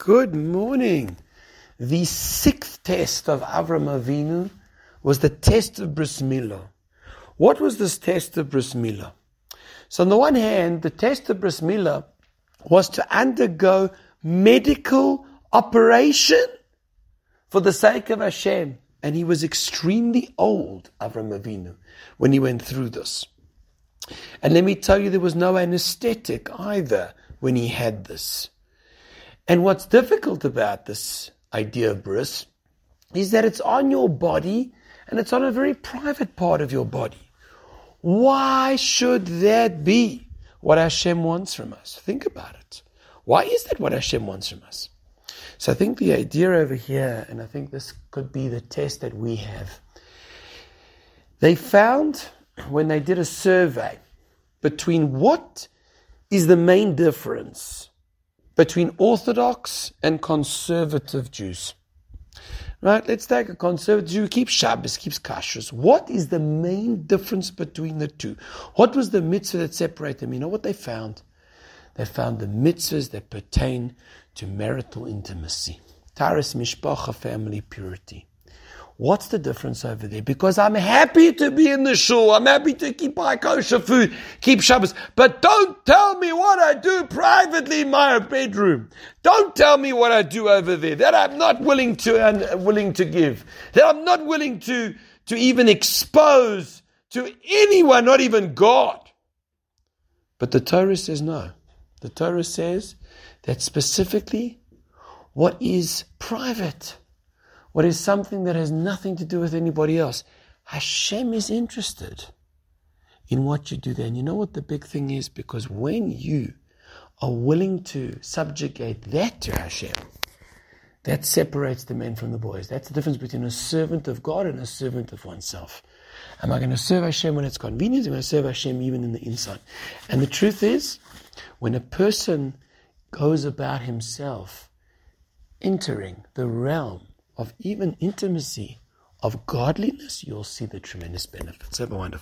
Good morning. The sixth test of Avram Avinu was the test of Bris. What was this test of Bris? So on the one hand, the test of Bris was to undergo medical operation for the sake of Hashem. And he was extremely old, Avram Avinu, when he went through this. And let me tell you, there was no anesthetic either when he had this. And what's difficult about this idea of bris is that it's on your body and it's on a very private part of your body. Why should that be what Hashem wants from us? Think about it. Why is that what Hashem wants from us? So I think the idea over here, and I think this could be the test that we have, they found when they did a survey between what is the main difference between Orthodox and conservative Jews. Right? Let's take a conservative Jew, keeps Shabbos, keeps kashrus. What is the main difference between the two? What was the mitzvah that separated them? You know what they found? They found the mitzvahs that pertain to marital intimacy. Taharas mishpacha, family purity. What's the difference over there? Because I'm happy to be in the shul. I'm happy to keep my kosher food, keep Shabbos. But don't tell me what I do privately in my bedroom. Don't tell me what I do over there. That I'm not willing to and willing to give. That I'm not willing to, to even expose to anyone, not even God. But the Torah says no. The Torah says that specifically what is private what is something that has nothing to do with anybody else. Hashem is interested in what you do there. And you know what the big thing is? Because when you are willing to subjugate that to Hashem, that separates the men from the boys. That's the difference between a servant of God and a servant of oneself. Am I going to serve Hashem when it's convenient? Am I going to serve Hashem even in the inside? And the truth is, when a person goes about himself entering the realm of even intimacy, of godliness, you'll see the tremendous benefits. Have a wonderful